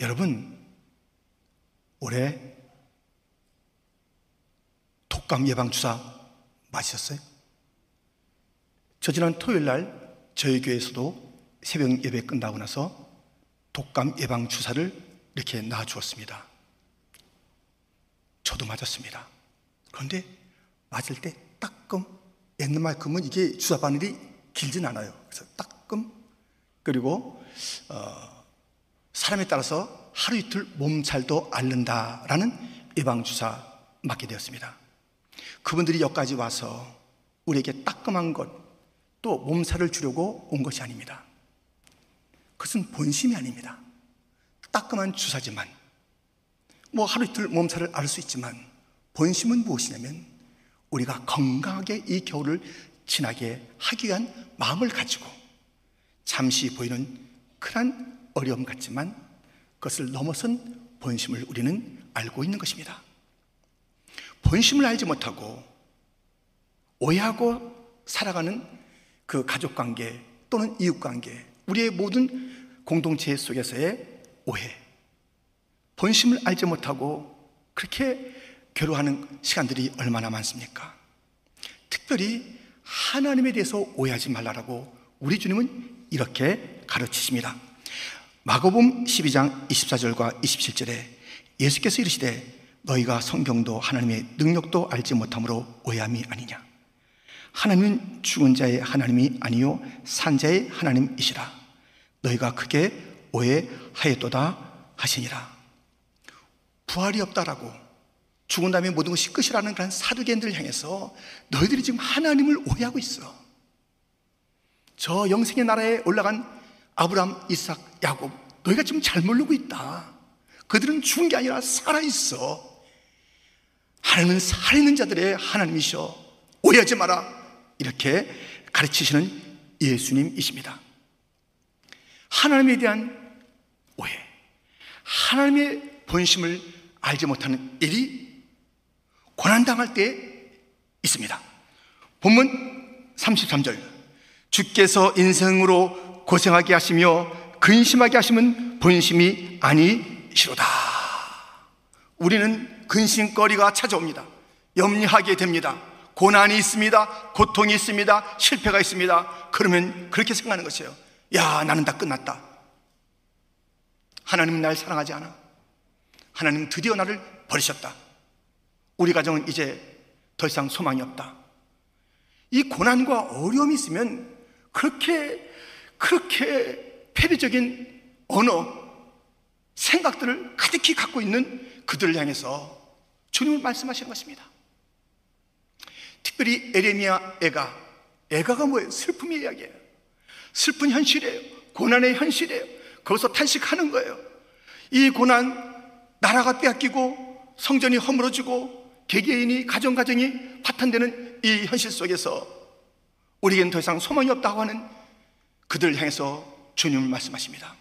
여러분, 올해 독감 예방주사 맞으셨어요? 저 지난 토요일 날 저희 교회에서도 새벽 예배 끝나고 나서 독감 예방주사를 이렇게 놔주었습니다. 저도 맞았습니다. 그런데 맞을 때 따끔 옛날만큼은 이게 주사 바늘이 길진 않아요. 그래서 따끔 그리고 어, 사람에 따라서 하루 이틀 몸살도 앓는다라는 예방주사 맞게 되었습니다. 그분들이 여기까지 와서 우리에게 따끔한 것, 또 몸살을 주려고 온 것이 아닙니다. 그것은 본심이 아닙니다. 따끔한 주사지만, 뭐 하루 이틀 몸살을 앓을 수 있지만, 본심은 무엇이냐면, 우리가 건강하게 이 겨울을 지나게 하기 위한 마음을 가지고, 잠시 보이는 큰한 어려움 같지만, 그것을 넘어선 본심을 우리는 알고 있는 것입니다. 본심을 알지 못하고 오해하고 살아가는 그 가족 관계 또는 이웃 관계, 우리의 모든 공동체 속에서의 오해, 본심을 알지 못하고 그렇게 괴로워하는 시간들이 얼마나 많습니까? 특별히 하나님에 대해서 오해하지 말라라고 우리 주님은 이렇게 가르치십니다. 마고봄 12장 24절과 27절에 예수께서 이르시되 너희가 성경도 하나님의 능력도 알지 못함으로 오해함이 아니냐. 하나님은 죽은 자의 하나님이 아니요 산자의 하나님이시라. 너희가 크게 오해하였도다 하시니라. 부활이 없다라고 죽은 다음에 모든 것이 끝이라는 그런 사두개인들을 향해서 너희들이 지금 하나님을 오해하고 있어. 저 영생의 나라에 올라간 아브람, 이삭, 야곱 너희가 지금 잘 모르고 있다. 그들은 죽은 게 아니라 살아있어. 하나님은 살아있는 자들의 하나님이셔. 오해하지 마라. 이렇게 가르치시는 예수님이십니다. 하나님에 대한 오해, 하나님의 본심을 알지 못하는 일이 고난당할 때 있습니다. 본문 33절. 주께서 인생으로 고생하게 하시며 근심하게 하시면 본심이 아니시로다. 우리는 근심거리가 찾아옵니다. 염려하게 됩니다. 고난이 있습니다. 고통이 있습니다. 실패가 있습니다. 그러면 그렇게 생각하는 것이에요. 야, 나는 다 끝났다. 하나님은 날 사랑하지 않아. 하나님 드디어 나를 버리셨다. 우리 가정은 이제 더 이상 소망이 없다. 이 고난과 어려움이 있으면 그렇게, 그렇게 폐쇄적인 언어, 생각들을 가득히 갖고 있는 그들을 향해서 주님을 말씀하시는 것입니다. 특별히 에레미야 애가 애가가 뭐예요? 슬픔의 이야기예요. 슬픈 현실이에요. 고난의 현실이에요. 거기서 탄식하는 거예요. 이 고난 나라가 빼앗기고 성전이 허물어지고 개개인이 가정 가정이 파탄되는 이 현실 속에서 우리에겐 더 이상 소망이 없다고 하는 그들을 향해서 주님을 말씀하십니다.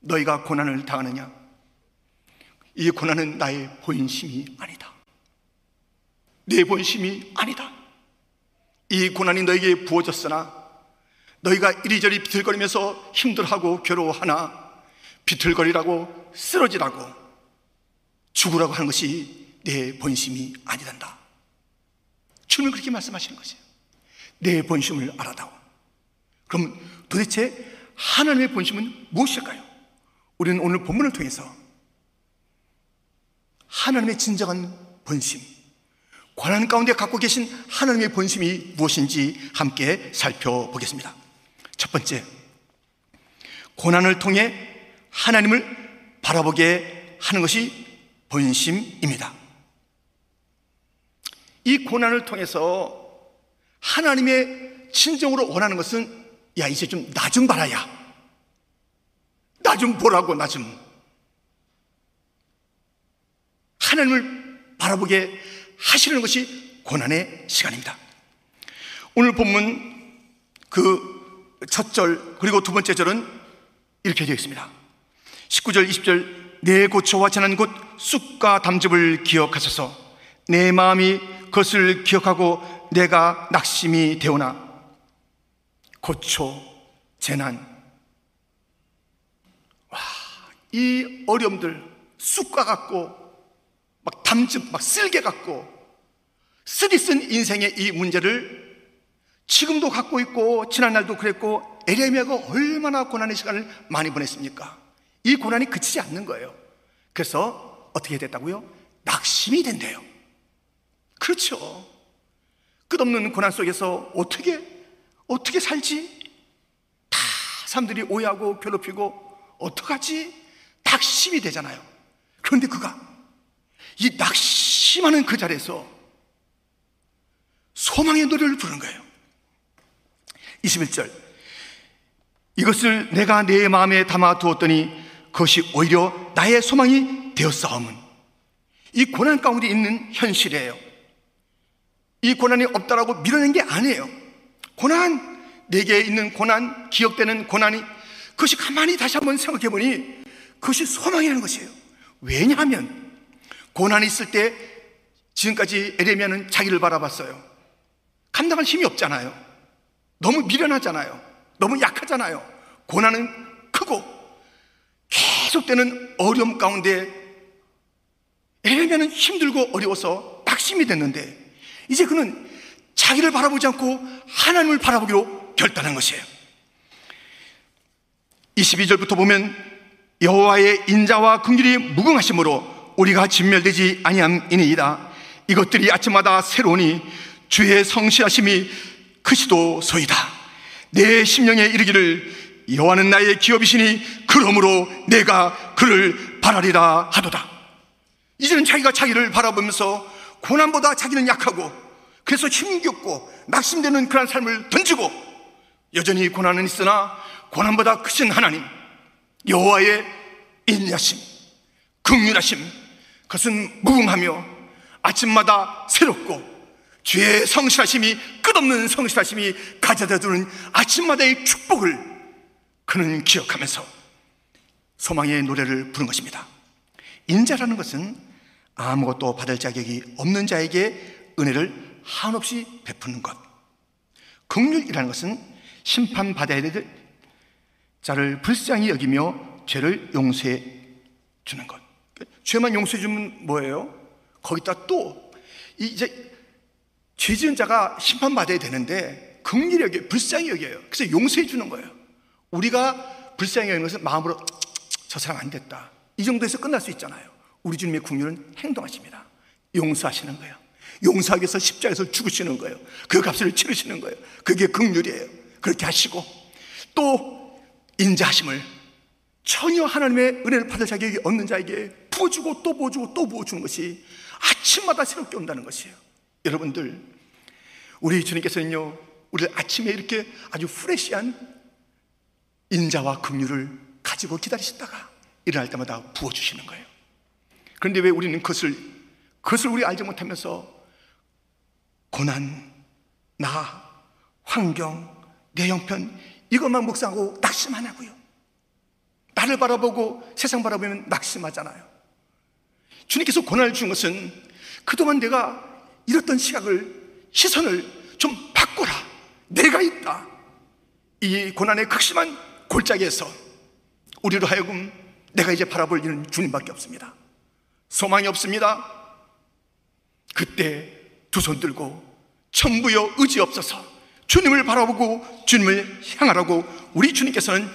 너희가 고난을 당하느냐? 이 고난은 나의 본심이 아니다. 내 본심이 아니다. 이 고난이 너에게 부어졌으나 너희가 이리저리 비틀거리면서 힘들하고 괴로워하나 비틀거리라고 쓰러지라고 죽으라고 하는 것이 내 본심이 아니란다. 주님은 그렇게 말씀하시는 것이에요. 내 본심을 알아다오. 그럼 도대체 하나님의 본심은 무엇일까요? 우리는 오늘 본문을 통해서 하나님의 진정한 본심, 고난 가운데 갖고 계신 하나님의 본심이 무엇인지 함께 살펴보겠습니다. 첫 번째, 고난을 통해 하나님을 바라보게 하는 것이 본심입니다. 이 고난을 통해서 하나님의 진정으로 원하는 것은 야, 이제 좀 나 좀 봐라 야. 나 좀 보라고, 나 좀. 하나님을 바라보게 하시는 것이 고난의 시간입니다. 오늘 본문 그 첫 절, 그리고 두 번째 절은 이렇게 되어 있습니다. 19절, 20절, 내 고초와 재난 곧 쑥과 담즙을 기억하소서 내 마음이 그것을 기억하고 내가 낙심이 되오나 고초, 재난. 와, 이 어려움들 쑥과 같고 막 담즙 막 쓸개 같고 쓰리 쓴 인생의 이 문제를 지금도 갖고 있고 지난날도 그랬고 에레미야가 얼마나 고난의 시간을 많이 보냈습니까? 이 고난이 그치지 않는 거예요. 그래서 어떻게 됐다고요? 낙심이 된대요. 그렇죠. 끝없는 고난 속에서 어떻게 어떻게 살지? 다 사람들이 오해하고 괴롭히고 어떡하지? 낙심이 되잖아요. 그런데 그가 이 낙심하는 그 자리에서 소망의 노래를 부르는 거예요. 21절. 이것을 내가 내 마음에 담아 두었더니 그것이 오히려 나의 소망이 되었사옴은 이 고난 가운데 있는 현실이에요. 이 고난이 없다라고 밀어낸 게 아니에요. 고난, 내게 있는 고난, 기억되는 고난이 그것이 가만히 다시 한번 생각해 보니 그것이 소망이라는 것이에요. 왜냐하면 고난이 있을 때 지금까지 에레미야는 자기를 바라봤어요. 감당할 힘이 없잖아요. 너무 미련하잖아요. 너무 약하잖아요. 고난은 크고 계속되는 어려움 가운데 에레미야는 힘들고 어려워서 낙심이 됐는데 이제 그는 자기를 바라보지 않고 하나님을 바라보기로 결단한 것이에요. 22절부터 보면 여호와의 인자와 긍휼이 무궁하심으로 우리가 진멸되지 아니함이니이다. 이것들이 아침마다 새로우니 주의 성실하심이 크시도소이다. 내 심령에 이르기를 여호와는 나의 기업이시니 그러므로 내가 그를 바라리라 하도다. 이제는 자기가 자기를 바라보면서 고난보다 자기는 약하고 그래서 힘겹고 낙심되는 그런 삶을 던지고 여전히 고난은 있으나 고난보다 크신 하나님 여호와의 인자심 극률하심 그것은 무궁하며 아침마다 새롭고 주의 성실하심이 끝없는 성실하심이 가져다 주는 아침마다의 축복을 그는 기억하면서 소망의 노래를 부른 것입니다. 인자라는 것은 아무것도 받을 자격이 없는 자에게 은혜를 한없이 베푸는 것. 극률이라는 것은 심판받아야 될 자를 불쌍히 여기며 죄를 용서해 주는 것. 죄만 용서해 주면 뭐예요? 거기다 또 이제 죄 지은 자가 심판받아야 되는데 극률히 여겨 불쌍히 여겨요. 그래서 용서해 주는 거예요. 우리가 불쌍히 여기는 것은 마음으로 저 사람 안 됐다. 이 정도에서 끝날 수 있잖아요. 우리 주님의 국률은 행동하십니다. 용서하시는 거예요. 용서하기 위해서 십자에서 죽으시는 거예요. 그 값을 치르시는 거예요. 그게 극률이에요. 그렇게 하시고 또 인자하심을 전혀 하나님의 은혜를 받을 자격이 없는 자에게 부어주고 또 부어주고 또 부어주는 것이 아침마다 새롭게 온다는 것이에요. 여러분들, 우리 주님께서는요, 우리를 아침에 이렇게 아주 프레시한 인자와 긍휼을 가지고 기다리시다가 일어날 때마다 부어주시는 거예요. 그런데 왜 우리는 그것을, 그것을 우리 알지 못하면서 고난, 나, 환경, 내 형편, 이것만 묵상하고 낙심 안 하고요. 나를 바라보고 세상 바라보면 낙심하잖아요. 주님께서 고난을 준 것은 그동안 내가 잃었던 시각을, 시선을 좀 바꾸라. 내가 있다. 이 고난의 극심한 골짜기에서 우리로 하여금 내가 이제 바라볼 일은 주님밖에 없습니다. 소망이 없습니다. 그때 두 손 들고 천부여 의지 없어서 주님을 바라보고 주님을 향하라고 우리 주님께서는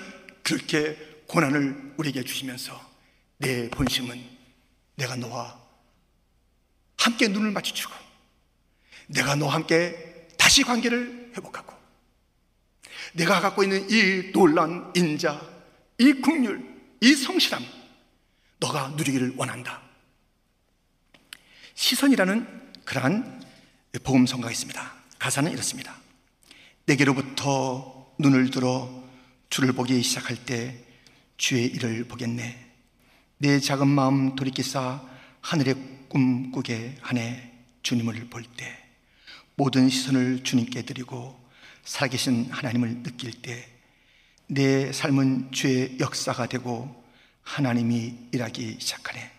그렇게 고난을 우리에게 주시면서 내 본심은 내가 너와 함께 눈을 마주치고 내가 너와 함께 다시 관계를 회복하고 내가 갖고 있는 이 놀란 인자, 이 국률, 이 성실함 너가 누리기를 원한다. 시선이라는 그러한 복음 성가가 있습니다. 가사는 이렇습니다. 내게로부터 눈을 들어 주를 보기 시작할 때 주의 일을 보겠네. 내 작은 마음 돌이키사 하늘의 꿈 꾸게 하네. 주님을 볼 때 모든 시선을 주님께 드리고 살아계신 하나님을 느낄 때 내 삶은 주의 역사가 되고 하나님이 일하기 시작하네.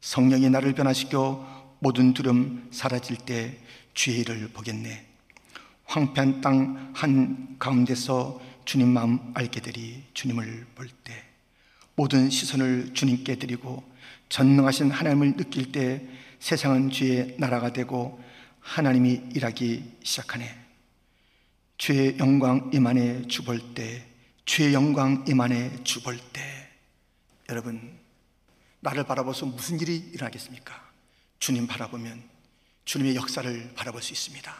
성령이 나를 변화시켜 모든 두려움 사라질 때 일을 보겠네. 황폐한 땅 한 가운데서 주님 마음 알게 되리 주님을 볼 때 모든 시선을 주님께 드리고 전능하신 하나님을 느낄 때 세상은 주의 나라가 되고 하나님이 일하기 시작하네. 주의 영광 임안에 주볼 때, 주의 영광 임안에 주볼 때, 여러분 나를 바라보서 무슨 일이 일어나겠습니까? 주님 바라보면 주님의 역사를 바라볼 수 있습니다.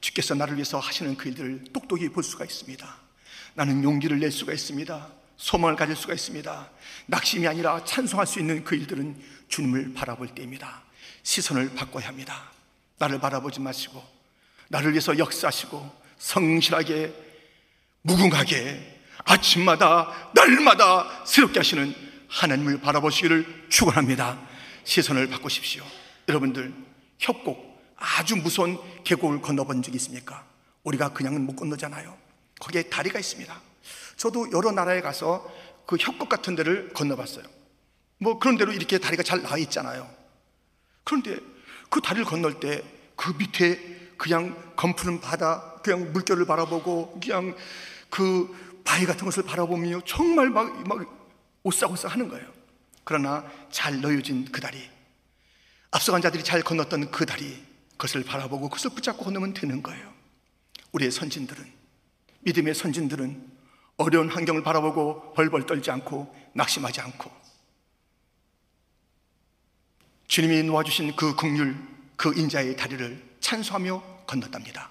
주께서 나를 위해서 하시는 그 일들을 똑똑히 볼 수가 있습니다. 나는 용기를 낼 수가 있습니다. 소망을 가질 수가 있습니다. 낙심이 아니라 찬송할 수 있는 그 일들은 주님을 바라볼 때입니다. 시선을 바꿔야 합니다. 나를 바라보지 마시고 나를 위해서 역사하시고 성실하게 무궁하게 아침마다 날마다 새롭게 하시는 하나님을 바라보시기를 축원합니다. 시선을 바꾸십시오. 여러분들 협곡 아주 무서운 계곡을 건너본 적 있습니까? 우리가 그냥은 못 건너잖아요. 거기에 다리가 있습니다. 저도 여러 나라에 가서 그 협곡 같은 데를 건너봤어요. 뭐 그런 대로 이렇게 다리가 잘 나와 있잖아요. 그런데 그 다리를 건널 때 그 밑에 그냥 검푸는 바다, 그냥 물결을 바라보고 그냥 그 바위 같은 것을 바라보며 정말 막, 막 오싹오싹 하는 거예요. 그러나 잘 놓여진 그 다리, 앞서간 자들이 잘 건넜던 그 다리, 그것을 바라보고 그것을 붙잡고 건너면 되는 거예요. 우리의 선진들은, 믿음의 선진들은 어려운 환경을 바라보고 벌벌 떨지 않고 낙심하지 않고 주님이 놓아주신 그 국률, 그 인자의 다리를 찬수하며 건넜답니다.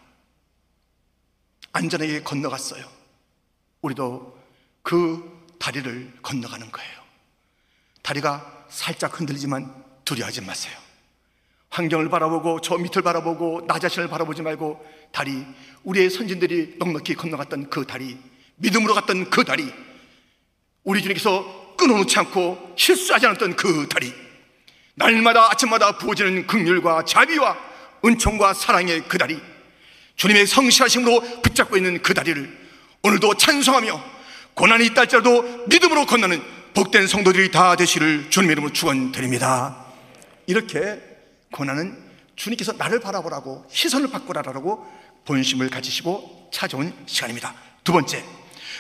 안전하게 건너갔어요. 우리도 그 다리를 건너가는 거예요. 다리가 살짝 흔들리지만 두려워하지 마세요. 환경을 바라보고 저 밑을 바라보고 나 자신을 바라보지 말고 다리, 우리의 선진들이 넉넉히 건너갔던 그 다리, 믿음으로 갔던 그 다리, 우리 주님께서 끊어놓지 않고 실수하지 않았던 그 다리, 날마다 아침마다 부어지는 극률과 자비와 은총과 사랑의 그 다리, 주님의 성실하심으로 붙잡고 있는 그 다리를 오늘도 찬송하며 고난이 있다 할지라도 믿음으로 건너는 복된 성도들이 다 되시를 주님의 이름으로 축원드립니다. 이렇게 고난은 주님께서 나를 바라보라고 시선을 바꾸라라고 본심을 가지시고 찾아온 시간입니다. 두 번째,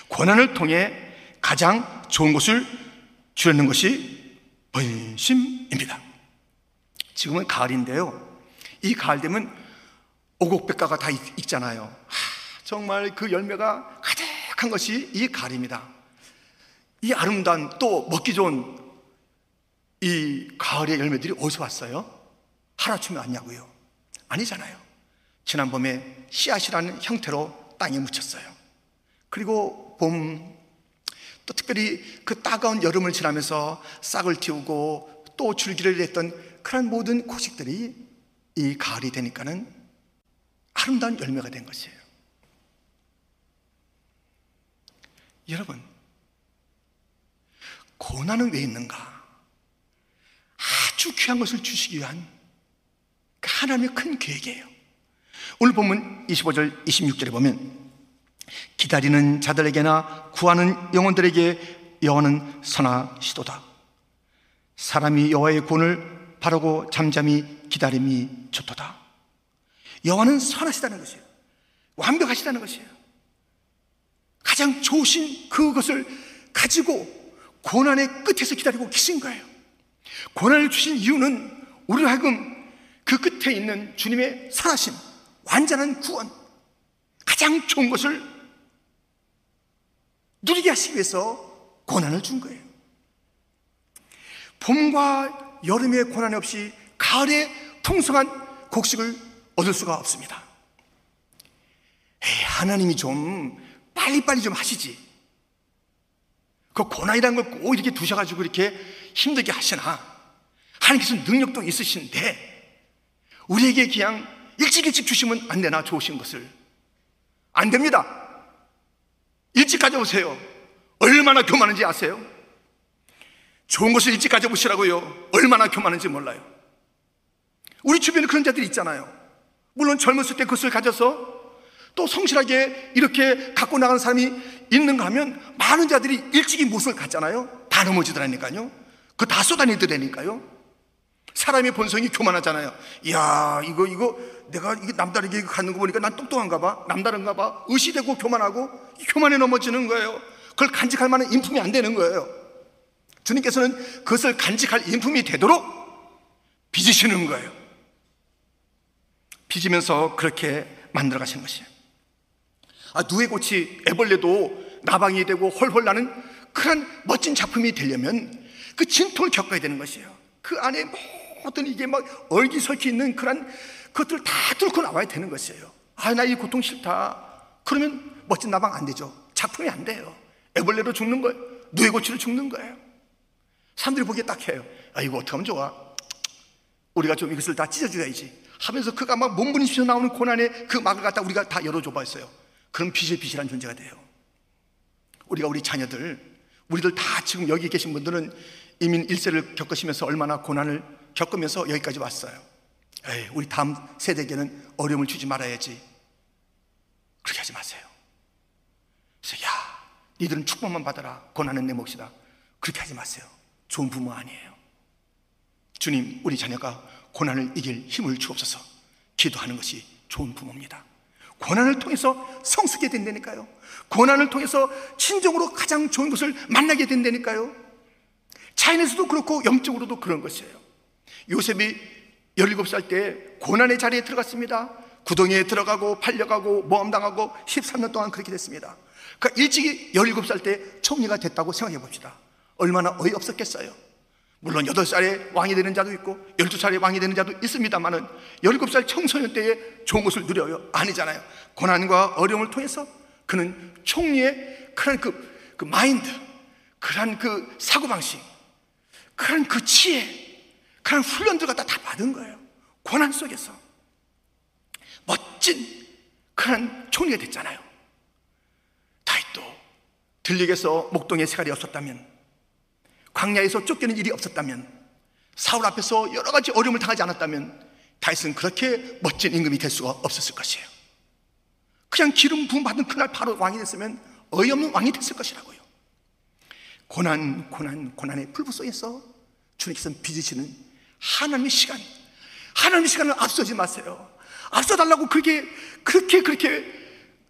고난을 통해 가장 좋은 것을 주려는 것이 본심입니다. 지금은 가을인데요. 이 가을 되면 오곡백과가 다 있, 잖아요 정말 그 열매가 가득한 것이 이 가을입니다. 이 아름다운 또 먹기 좋은 이 가을의 열매들이 어디서 왔어요? 하루아침에 왔냐고요? 아니잖아요. 지난 봄에 씨앗이라는 형태로 땅에 묻혔어요. 그리고 봄, 또 특별히 그 따가운 여름을 지나면서 싹을 틔우고 또 줄기를 냈던 그런 모든 고식들이 이 가을이 되니까는 아름다운 열매가 된 것이에요. 여러분, 고난은 왜 있는가? 아주 귀한 것을 주시기 위한 그 하나님의 큰 계획이에요. 오늘 보면 25절, 26절에 보면 기다리는 자들에게나 구하는 영혼들에게 여호와는 선하시도다. 사람이 여호와의 권을 바라고 잠잠히 기다림이 좋도다. 여호와는 선하시다는 것이에요. 완벽하시다는 것이에요. 가장 좋으신 그것을 가지고 고난의 끝에서 기다리고 계신 거예요. 고난을 주신 이유는 우리로 하여금 그 끝에 있는 주님의 선하심, 완전한 구원, 가장 좋은 것을 누리게 하시기 위해서 고난을 준 거예요. 봄과 여름의 고난 없이 가을의 풍성한 곡식을 얻을 수가 없습니다. 에이, 하나님이 좀 빨리빨리 좀 하시지. 그 고난이라는 걸 꼭 이렇게 두셔가지고 이렇게 힘들게 하시나. 하나님께서 능력도 있으신데, 우리에게 그냥 일찍 일찍 주시면 안 되나, 좋으신 것을. 안 됩니다. 일찍 가져오세요. 얼마나 교만한지 아세요? 좋은 것을 일찍 가져보시라고요. 얼마나 교만한지 몰라요. 우리 주변에 그런 자들이 있잖아요. 물론 젊었을 때 그것을 가져서 또 성실하게 이렇게 갖고 나가는 사람이 있는가 하면 많은 자들이 일찍이 못을 갔잖아요. 다 넘어지더라니까요. 그 다 쏟아내더라니까요. 사람의 본성이 교만하잖아요. 이야, 이거, 이거, 내가 이게 남다르게 가는 거 보니까 난 똑똑한가 봐. 남다른가 봐. 의시되고 교만하고 교만에 넘어지는 거예요. 그걸 간직할 만한 인품이 안 되는 거예요. 주님께서는 그것을 간직할 인품이 되도록 빚으시는 거예요. 빚으면서 그렇게 만들어 가시는 것이에요. 아, 누에고치 애벌레도 나방이 되고 헐헐 나는 그런 멋진 작품이 되려면 그 진통을 겪어야 되는 것이에요. 그 안에 모든 이게 막 얼기설기 있는 그런 것들을 다 뚫고 나와야 되는 것이에요. 아, 나 이 고통 싫다. 그러면 멋진 나방 안 되죠. 작품이 안 돼요. 애벌레로 죽는 거예요. 누에 고치로 죽는 거예요. 사람들이 보기에 딱 해요. 아, 이거 어떻게 하면 좋아? 우리가 좀 이것을 다 찢어줘야지. 하면서 그가 막 몸부림치며 나오는 고난의 그 막을 갖다 우리가 다 열어줘 봤어요. 그럼 빚의 빚이란 존재가 돼요. 우리가 우리 자녀들, 우리들 다 지금 여기 계신 분들은 이민 일세를 겪으시면서 얼마나 고난을 겪으면서 여기까지 왔어요. 에이, 우리 다음 세대에게는 어려움을 주지 말아야지. 그렇게 하지 마세요. 그래서 야, 니들은 축복만 받아라. 고난은 내 몫이다. 그렇게 하지 마세요. 좋은 부모 아니에요. 주님, 우리 자녀가 고난을 이길 힘을 주옵소서. 기도하는 것이 좋은 부모입니다. 고난을 통해서 성숙게 된다니까요. 고난을 통해서 친정으로 가장 좋은 것을 만나게 된다니까요. 차인에서도 그렇고 영적으로도 그런 것이에요. 요셉이 17살 때 고난의 자리에 들어갔습니다. 구덩이에 들어가고 팔려가고 모함당하고 13년 동안 그렇게 됐습니다. 그러니까 일찍이 17살 때 총리가 됐다고 생각해 봅시다. 얼마나 어이없었겠어요. 물론 8살에 왕이 되는 자도 있고 12살에 왕이 되는 자도 있습니다만은 17살 청소년 때에 좋은 것을 누려요. 아니잖아요. 고난과 어려움을 통해서 그는 총리의 그런 그, 그 마인드, 그런 그 사고방식, 그런 그 지혜, 그런 훈련들 갖다 다 받은 거예요. 고난 속에서. 멋진 그런 총리가 됐잖아요. 다윗도 들릭에서 목동의 세갈이 없었다면 광야에서 쫓기는 일이 없었다면 사울 앞에서 여러 가지 어려움을 당하지 않았다면 다윗은 그렇게 멋진 임금이 될 수가 없었을 것이에요. 그냥 기름 부음 받은 그날 바로 왕이 됐으면 어이없는 왕이 됐을 것이라고요. 고난, 고난, 고난의 풀부 속에서 주님께서 빚으시는 하나님의 시간, 하나님의 시간을 앞서지 마세요. 앞서달라고 그렇게, 그렇게, 그렇게,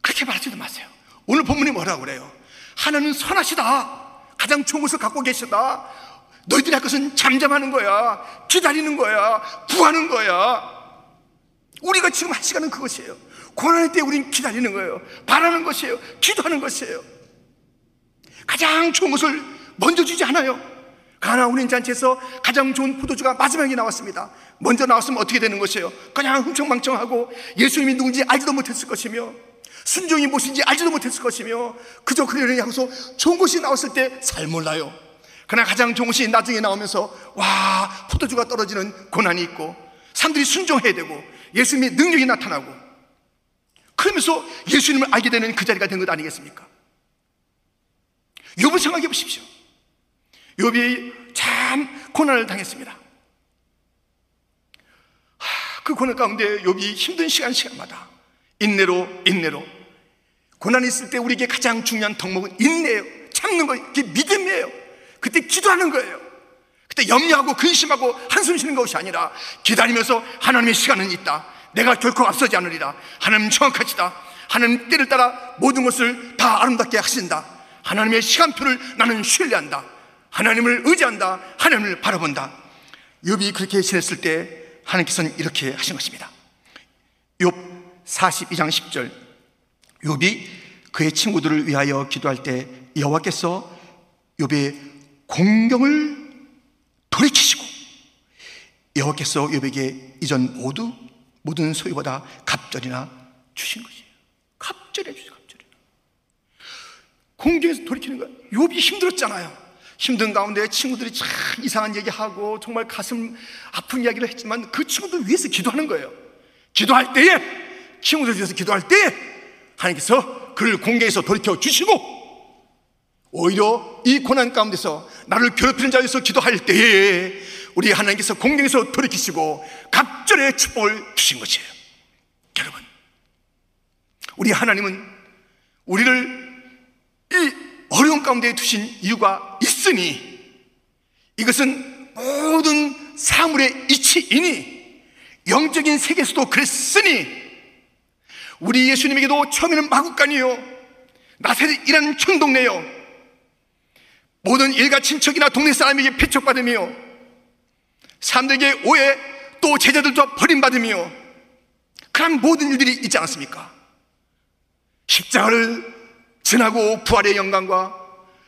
그렇게 말하지도 마세요. 오늘 본문이 뭐라고 그래요? 하나님은 선하시다. 가장 좋은 것을 갖고 계시다. 너희들이 할 것은 잠잠하는 거야. 기다리는 거야. 구하는 거야. 우리가 지금 할 시간은 그것이에요. 고난의 때 우리는 기다리는 거예요. 바라는 것이에요. 기도하는 것이에요. 가장 좋은 것을 먼저 주지 않아요. 가나 운인 잔치에서 가장 좋은 포도주가 마지막에 나왔습니다. 먼저 나왔으면 어떻게 되는 것이에요? 그냥 흥청망청하고 예수님이 누군지 알지도 못했을 것이며 순종이 무엇인지 알지도 못했을 것이며 그저 그러려니 하고서 좋은 것이 나왔을 때 잘 몰라요. 그러나 가장 좋은 것이 나중에 나오면서 와 포도주가 떨어지는 고난이 있고 사람들이 순종해야 되고 예수님의 능력이 나타나고 그러면서 예수님을 알게 되는 그 자리가 된 것 아니겠습니까? 욥을 생각해 보십시오. 욥이 참 고난을 당했습니다. 하, 그 고난 가운데 욥이 힘든 시간 시간마다 인내로 인내로 고난이 있을 때 우리에게 가장 중요한 덕목은 인내예요. 참는 거 이게 믿음이에요. 그때 기도하는 거예요. 그때 염려하고 근심하고 한숨 쉬는 것이 아니라 기다리면서 하나님의 시간은 있다. 내가 결코 앞서지 않으리라. 하나님 정확하시다. 하나님 때를 따라 모든 것을 다 아름답게 하신다. 하나님의 시간표를 나는 신뢰한다. 하나님을 의지한다. 하나님을 바라본다. 욥이 그렇게 지냈을 때 하나님께서는 이렇게 하신 것입니다. 욥 42장 10절. 욥이 그의 친구들을 위하여 기도할 때 여호와께서 욥의 공경을 돌이키시고 여호와께서 욥에게 이전 모두 모든 소유보다 갑절이나 주신 것이에요. 갑절해 주세요. 갑절이. 공경에서 돌이키는 거예요. 욥이 힘들었잖아요. 힘든 가운데 친구들이 참 이상한 얘기하고 정말 가슴 아픈 이야기를 했지만 그 친구들 위해서 기도하는 거예요. 기도할 때에 친구들 위해서 기도할 때에 하나님께서 그를 공경에서 돌이켜 주시고 오히려 이 고난 가운데서 나를 괴롭히는 자에서 기도할 때에 우리 하나님께서 공경에서 돌이키시고 갑절의 축복을 주신 것이에요. 여러분, 우리 하나님은 우리를 이 어려운 가운데 두신 이유가 있으니 이것은 모든 사물의 이치이니 영적인 세계에서도 그랬으니 우리 예수님에게도 처음에는 마국간이요 나사렛이라는 청동네요 모든 일가 친척이나 동네 사람에게 배척받으며 사람들에게 오해 또 제자들도 버림받으며 그런 모든 일들이 있지 않습니까? 십자가를 지나고 부활의 영광과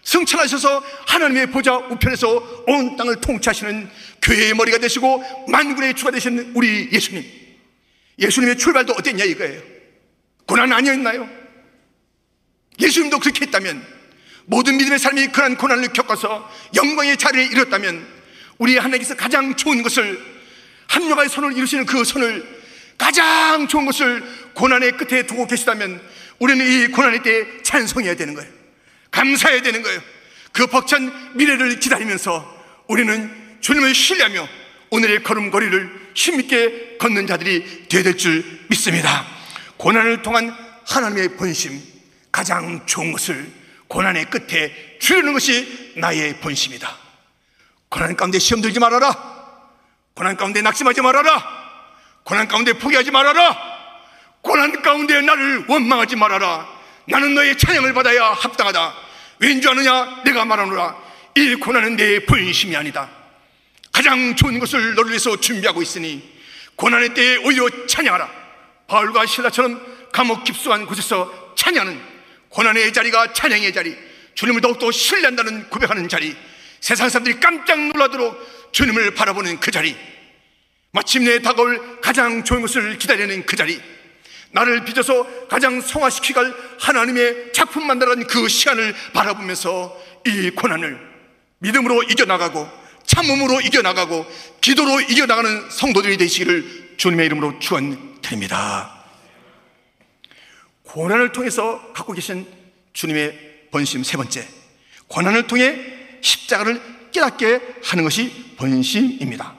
승천하셔서 하나님의 보좌 우편에서 온 땅을 통치하시는 교회의 머리가 되시고 만군의 주가 되신 우리 예수님 예수님의 출발도 어땠냐 이거예요 고난 아니었나요? 예수님도 그렇게 했다면 모든 믿음의 삶이 그런 고난을 겪어서 영광의 자리에 이뤘다면 우리 하나님께서 가장 좋은 것을 합력의 손을 이루시는 그 손을 가장 좋은 것을 고난의 끝에 두고 계시다면 우리는 이 고난의 때에 찬송해야 되는 거예요. 감사해야 되는 거예요. 그 벅찬 미래를 기다리면서 우리는 주님을 신뢰하며 오늘의 걸음걸이를 힘있게 걷는 자들이 되어야 될 줄 믿습니다. 고난을 통한 하나님의 본심 가장 좋은 것을 고난의 끝에 주려는 것이 나의 본심이다. 고난 가운데 시험 들지 말아라. 고난 가운데 낙심하지 말아라. 고난 가운데 포기하지 말아라 고난 가운데 나를 원망하지 말아라. 나는 너의 찬양을 받아야 합당하다. 왠지 아느냐? 내가 말하노라. 이 고난은 내 본심이 아니다. 가장 좋은 것을 너를 위해서 준비하고 있으니 고난의 때에 오히려 찬양하라. 바울과 신라처럼 감옥 깊숙한 곳에서 찬양하는 고난의 자리가 찬양의 자리 주님을 더욱더 신뢰한다는 고백하는 자리 세상 사람들이 깜짝 놀라도록 주님을 바라보는 그 자리 마침내 다가올 가장 좋은 것을 기다리는 그 자리 나를 빚어서 가장 성화시키갈 하나님의 작품 만들어낸 그 시간을 바라보면서 이 고난을 믿음으로 이겨나가고 참음으로 이겨나가고 기도로 이겨나가는 성도들이 되시기를 주님의 이름으로 축원드립니다. 고난을 통해서 갖고 계신 주님의 번심 세 번째. 고난을 통해 십자가를 깨닫게 하는 것이 번심입니다.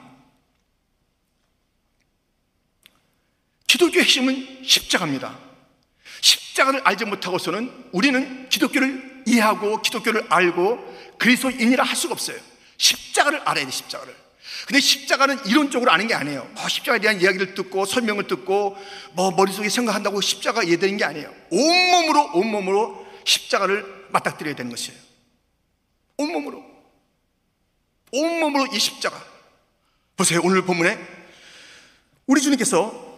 기독교의 핵심은 십자가입니다. 십자가를 알지 못하고서는 우리는 기독교를 이해하고 기독교를 알고 그리스도인이라 할 수가 없어요. 십자가를 알아야 돼, 십자가를. 근데 십자가는 이론적으로 아는 게 아니에요. 뭐 십자가에 대한 이야기를 듣고 설명을 듣고 뭐 머릿속에 생각한다고 십자가 이해되는 게 아니에요. 온몸으로, 온몸으로 십자가를 맞닥뜨려야 되는 것이에요. 온몸으로. 온몸으로 이 십자가. 보세요. 오늘 본문에 우리 주님께서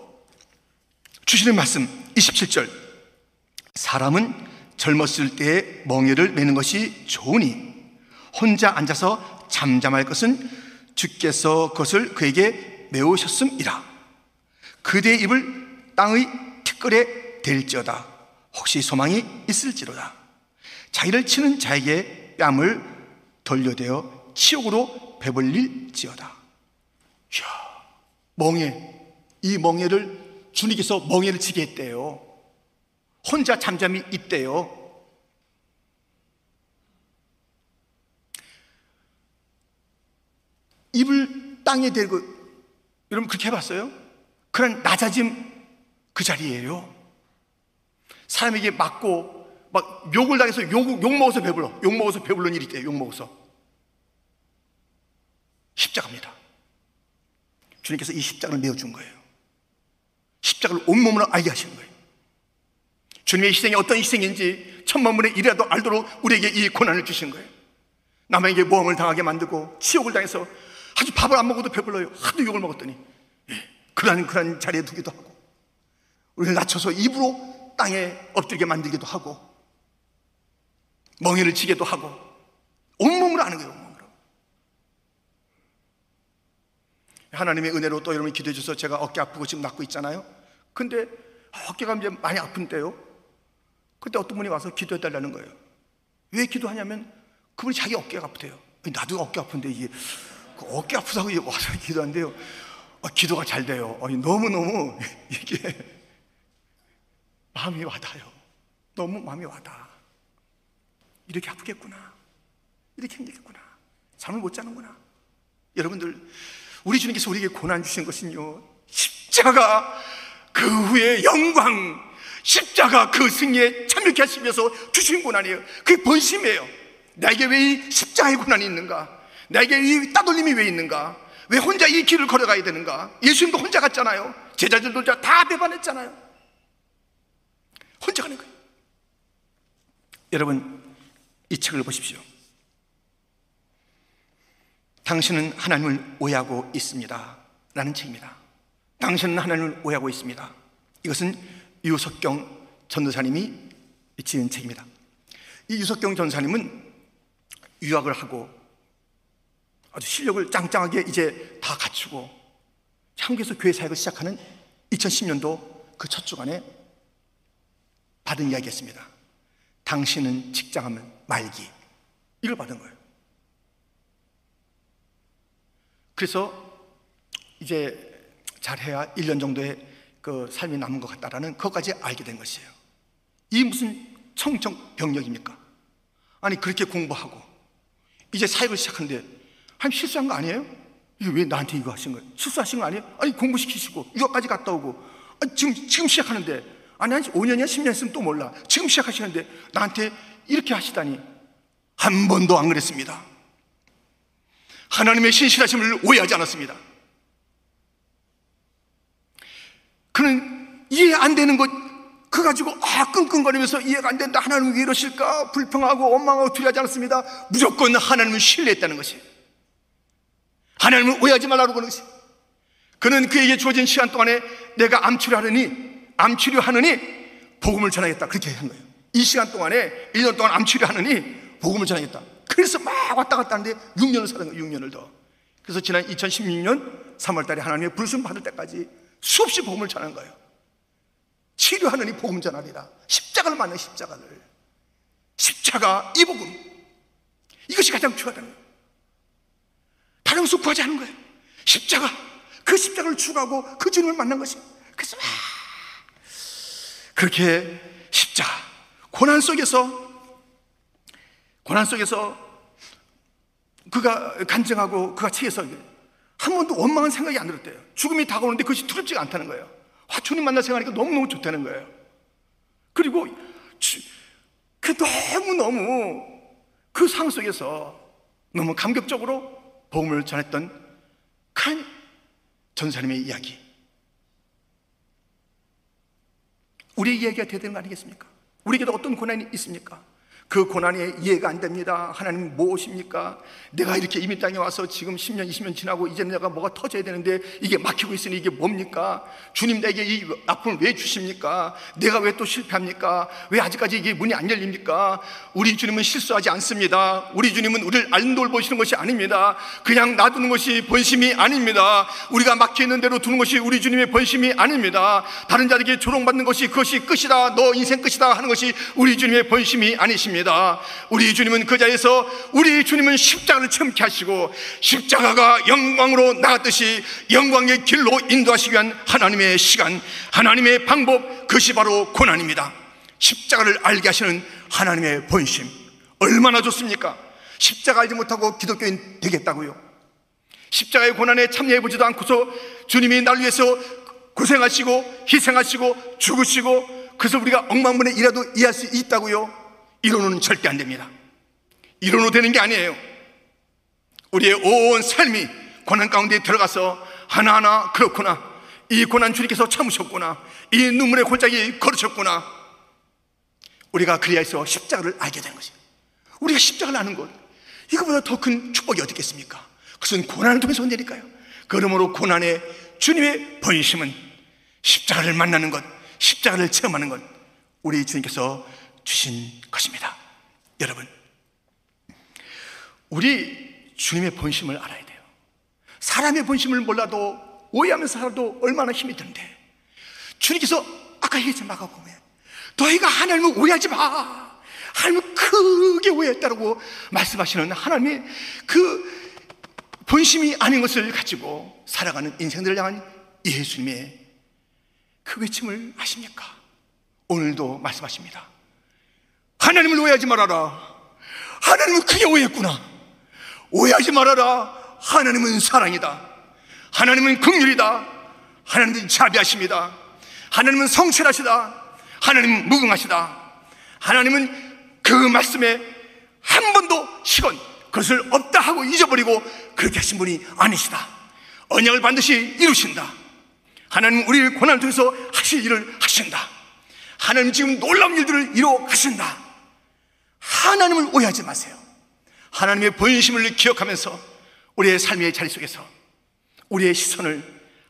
주시는 말씀 27절. 사람은 젊었을 때에 멍에를 매는 것이 좋으니 혼자 앉아서 잠잠할 것은 주께서 그것을 그에게 메우셨음이라. 그대의 입을 땅의 티끌에 댈지어다. 혹시 소망이 있을지로다. 자기를 치는 자에게 뺨을 돌려대어 치욕으로 배불릴지어다. 멍에 이 멍에를 주님께서 멍에를 치게 했대요. 혼자 잠잠히 있대요. 입을 땅에 대고 여러분 그렇게 해봤어요? 그런 낮아짐 그 자리예요. 사람에게 맞고 막 욕을 당해서 욕, 욕 먹어서 배불러. 욕 먹어서 배불른 일이 있대요. 욕 먹어서. 십자가입니다. 주님께서 이 십자가를 메어준 거예요. 십자가를 온몸으로 알게 하시는 거예요. 주님의 희생이 어떤 희생인지 천만분의 일이라도 알도록 우리에게 이 고난을 주신 거예요. 남에게 모험을 당하게 만들고 치욕을 당해서 아주 밥을 안 먹어도 배불러요. 하도 욕을 먹었더니 예, 그러한 그러한 자리에 두기도 하고 우리를 낮춰서 입으로 땅에 엎드리게 만들기도 하고 멍에를 치게도 하고 온몸으로 하는 거예요. 온몸으로. 하나님의 은혜로 또 여러분이 기도해 주셔서 제가 어깨 아프고 지금 낫고 있잖아요. 근데 어깨가 이제 많이 아픈데요. 그때 어떤 분이 와서 기도해 달라는 거예요. 왜 기도하냐면 그분이 자기 어깨가 아프대요. 나도 어깨 아픈데 이게 그 어깨 아프다고 와서 기도한대요. 어, 기도가 잘 돼요. 어, 너무너무 이게 마음이 와닿아요. 너무 마음이 와닿아. 이렇게 아프겠구나. 이렇게 힘들겠구나. 잠을 못 자는구나. 여러분들, 우리 주님께서 우리에게 고난 주신 것은요, 십자가 그 후에 영광, 십자가 그 승리에 참여케 하시면서 주신 고난이에요. 그게 본심이에요. 나에게 왜 이 십자가의 고난이 있는가? 나에게 이 따돌림이 왜 있는가? 왜 혼자 이 길을 걸어가야 되는가? 예수님도 혼자 갔잖아요. 제자들도 다 배반했잖아요. 혼자 가는 거예요. 여러분, 이 책을 보십시오. 당신은 하나님을 오해하고 있습니다. 라는 책입니다. 당신은 하나님을 오해하고 있습니다. 이것은 유석경 전도사님이 지은 책입니다. 이 유석경 전사님은 유학을 하고 아주 실력을 짱짱하게 이제 다 갖추고 한국에서 교회 사역을 시작하는 2010년도 그 첫 주간에 받은 이야기였습니다. 당신은 직장하면 말기. 이걸 받은 거예요. 그래서 이제 잘해야 1년 정도의 그 삶이 남은 것 같다라는 그것까지 알게 된 것이에요. 이 무슨 청정 병력입니까? 아니 그렇게 공부하고 이제 사역을 시작하는데 한 실수한 거 아니에요? 왜 나한테 이거 하신 거예요? 실수하신 거 아니에요? 아니 공부시키시고 유학까지 갔다 오고 아니, 지금 지금 시작하는데 아니 한 5년이야 10년 있으면 또 몰라 지금 시작하시는데 나한테 이렇게 하시다니 한 번도 안 그랬습니다. 하나님의 신실하심을 오해하지 않았습니다. 그는 이해 안 되는 것, 그 가지고 아, 끙끙거리면서 이해가 안 된다. 하나님 왜 이러실까? 불평하고 원망하고 두려워하지 않았습니다. 무조건 하나님을 신뢰했다는 것이. 하나님을 오해하지 말라고 그러는 것이. 그는 그에게 주어진 시간 동안에 내가 암 치료하느니, 암 치료하느니, 복음을 전하겠다. 그렇게 한 거예요. 이 시간 동안에, 1년 동안 암 치료하느니, 복음을 전하겠다. 그래서 막 왔다 갔다 하는데 6년을 사는 거예요. 6년을 더. 그래서 지난 2016년 3월 달에 하나님의 불순 받을 때까지 수없이 복음을 전한 거예요. 치료하느니 복음 전하리라. 십자가를 맞는 십자가를. 십자가 이 복음. 이것이 가장 중요하다는 거예요. 다른 것을 구하지 않은 거예요. 십자가. 그 십자가를 추구하고 그 주님을 만난 것이. 그래서 막 그렇게 십자가. 고난 속에서 고난 속에서 그가 간증하고 그가 책에서 한 번도 원망한 생각이 안 들었대요. 죽음이 다가오는데 그것이 두렵지가 않다는 거예요. 와, 주님 만나 생각하니까 너무너무 좋다는 거예요. 그리고 주, 그 너무너무 그 상황 속에서 너무 감격적으로 복음을 전했던 큰 전사님의 이야기. 우리 이야기가 돼야 되는 거 아니겠습니까? 우리에게도 어떤 고난이 있습니까? 그 고난이 이해가 안 됩니다. 하나님 무엇입니까? 내가 이렇게 이민 땅에 와서 지금 10년, 20년 지나고 이제 내가 뭐가 터져야 되는데 이게 막히고 있으니 이게 뭡니까? 주님 내게 이 아픔을 왜 주십니까? 내가 왜 또 실패합니까? 왜 아직까지 이게 문이 안 열립니까? 우리 주님은 실수하지 않습니다. 우리 주님은 우리를 안 돌보시는 것이 아닙니다. 그냥 놔두는 것이 본심이 아닙니다. 우리가 막혀있는 대로 두는 것이 우리 주님의 본심이 아닙니다. 다른 자에게 조롱받는 것이 그것이 끝이다. 너 인생 끝이다 하는 것이 우리 주님의 본심이 아니십니다. 것입니다. 우리 주님은 그 자리에서 우리 주님은 십자가를 참게 하시고 십자가가 영광으로 나갔듯이 영광의 길로 인도하시기 위한 하나님의 시간, 하나님의 방법, 그것이 바로 고난입니다. 십자가를 알게 하시는 하나님의 본심. 얼마나 좋습니까? 십자가 알지 못하고 기독교인 되겠다고요. 십자가의 고난에 참여해보지도 않고서 주님이 날 위해서 고생하시고 희생하시고 죽으시고 그래서 우리가 억만문에 이라도 이해할 수 있다고요. 이론은 절대 안 됩니다. 이론으로 되는 게 아니에요. 우리의 온 삶이 고난 가운데 들어가서 하나하나 그렇구나. 이 고난 주님께서 참으셨구나. 이 눈물의 골짜기 걸으셨구나. 우리가 그리하여서 십자가를 알게 된 것이에요. 우리가 십자가를 아는 것. 이거보다 더 큰 축복이 어디 겠습니까 그것은 고난을 통해서 온다니까요. 그러므로 고난의 주님의 본심은 십자가를 만나는 것, 십자가를 체험하는 것, 우리 주님께서 주신 것입니다. 여러분, 우리 주님의 본심을 알아야 돼요. 사람의 본심을 몰라도 오해하면서 살아도 얼마나 힘이 드는데 주님께서 아까 얘기했잖아요. 마가복음에 너희가 하나님을 오해하지 마. 하나님을 크게 오해했다고 말씀하시는 하나님의 그 본심이 아닌 것을 가지고 살아가는 인생들을 향한 예수님의 그 외침을 아십니까? 오늘도 말씀하십니다. 하나님을 오해하지 말아라. 하나님은 크게 오해했구나. 오해하지 말아라. 하나님은 사랑이다. 하나님은 긍휼이다. 하나님은 자비하십니다. 하나님은 성실하시다. 하나님은 무궁하시다. 하나님은 그 말씀에 한 번도 시건 그것을 없다 하고 잊어버리고 그렇게 하신 분이 아니시다. 언약을 반드시 이루신다. 하나님 우리를 고난을 통해서 하실 일을 하신다. 하나님 지금 놀라운 일들을 이루어 가신다. 하나님을 오해하지 마세요. 하나님의 본심을 기억하면서 우리의 삶의 자리 속에서 우리의 시선을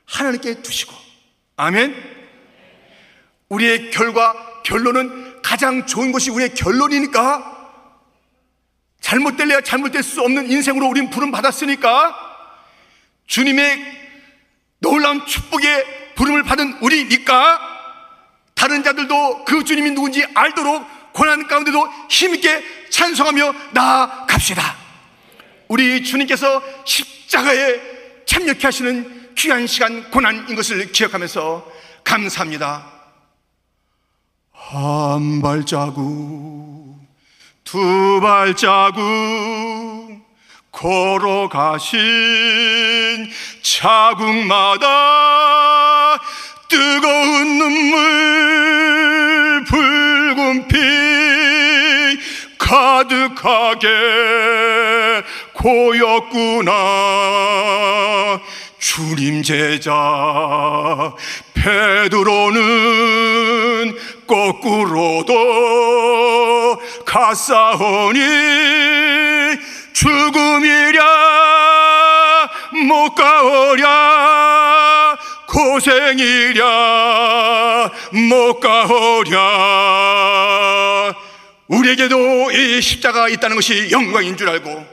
하나님께 두시고 아멘. 우리의 결과 결론은 가장 좋은 것이 우리의 결론이니까 잘못될래야 잘못될 수 없는 인생으로 우린 부름 받았으니까 주님의 놀라운 축복의 부름을 받은 우리니까 다른 자들도 그 주님이 누군지 알도록 고난 가운데도 힘있게 찬송하며 나아갑시다. 우리 주님께서 십자가에 참여케 하시는 귀한 시간 고난인 것을 기억하면서 감사합니다. 한 발자국, 두 발자국 걸어가신 자국마다 뜨거운 눈물 붉은 피 가득하게 고였구나. 주님 제자 베드로는 거꾸로도 갔사오니 죽음이랴 못 가오랴 고생이랴 못 가오랴 우리에게도 이 십자가 있다는 것이 영광인 줄 알고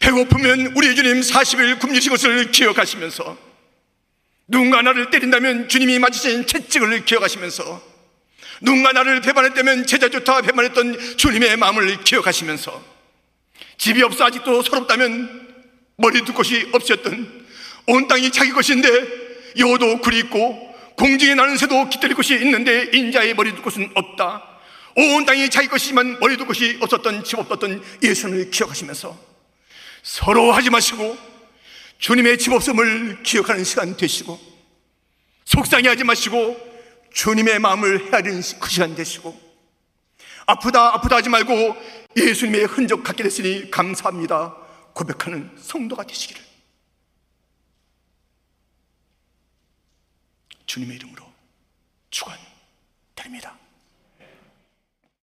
배고프면 우리 주님 40일 굶주신 것을 기억하시면서 누군가 나를 때린다면 주님이 맞으신 채찍을 기억하시면서 누군가 나를 배반했다면 제자 좋다 배반했던 주님의 마음을 기억하시면서 집이 없어 아직도 서럽다면 머리 둘 곳이 없었던 온 땅이 자기 것인데 여도 그립고 공중에 나는 새도 깃들일 곳이 있는데 인자의 머리 둘 곳은 없다 온 땅이 자기 것이지만 머리 둘 곳이 없었던 집 없었던 예수를 기억하시면서 서로 하지 마시고 주님의 집 없음을 기억하는 시간 되시고 속상해 하지 마시고 주님의 마음을 헤아리는 그 시간 되시고 아프다 아프다 하지 말고 예수님의 흔적 갖게 됐으니 감사합니다. 고백하는 성도가 되시기를. 주님의 이름으로 축원드립니다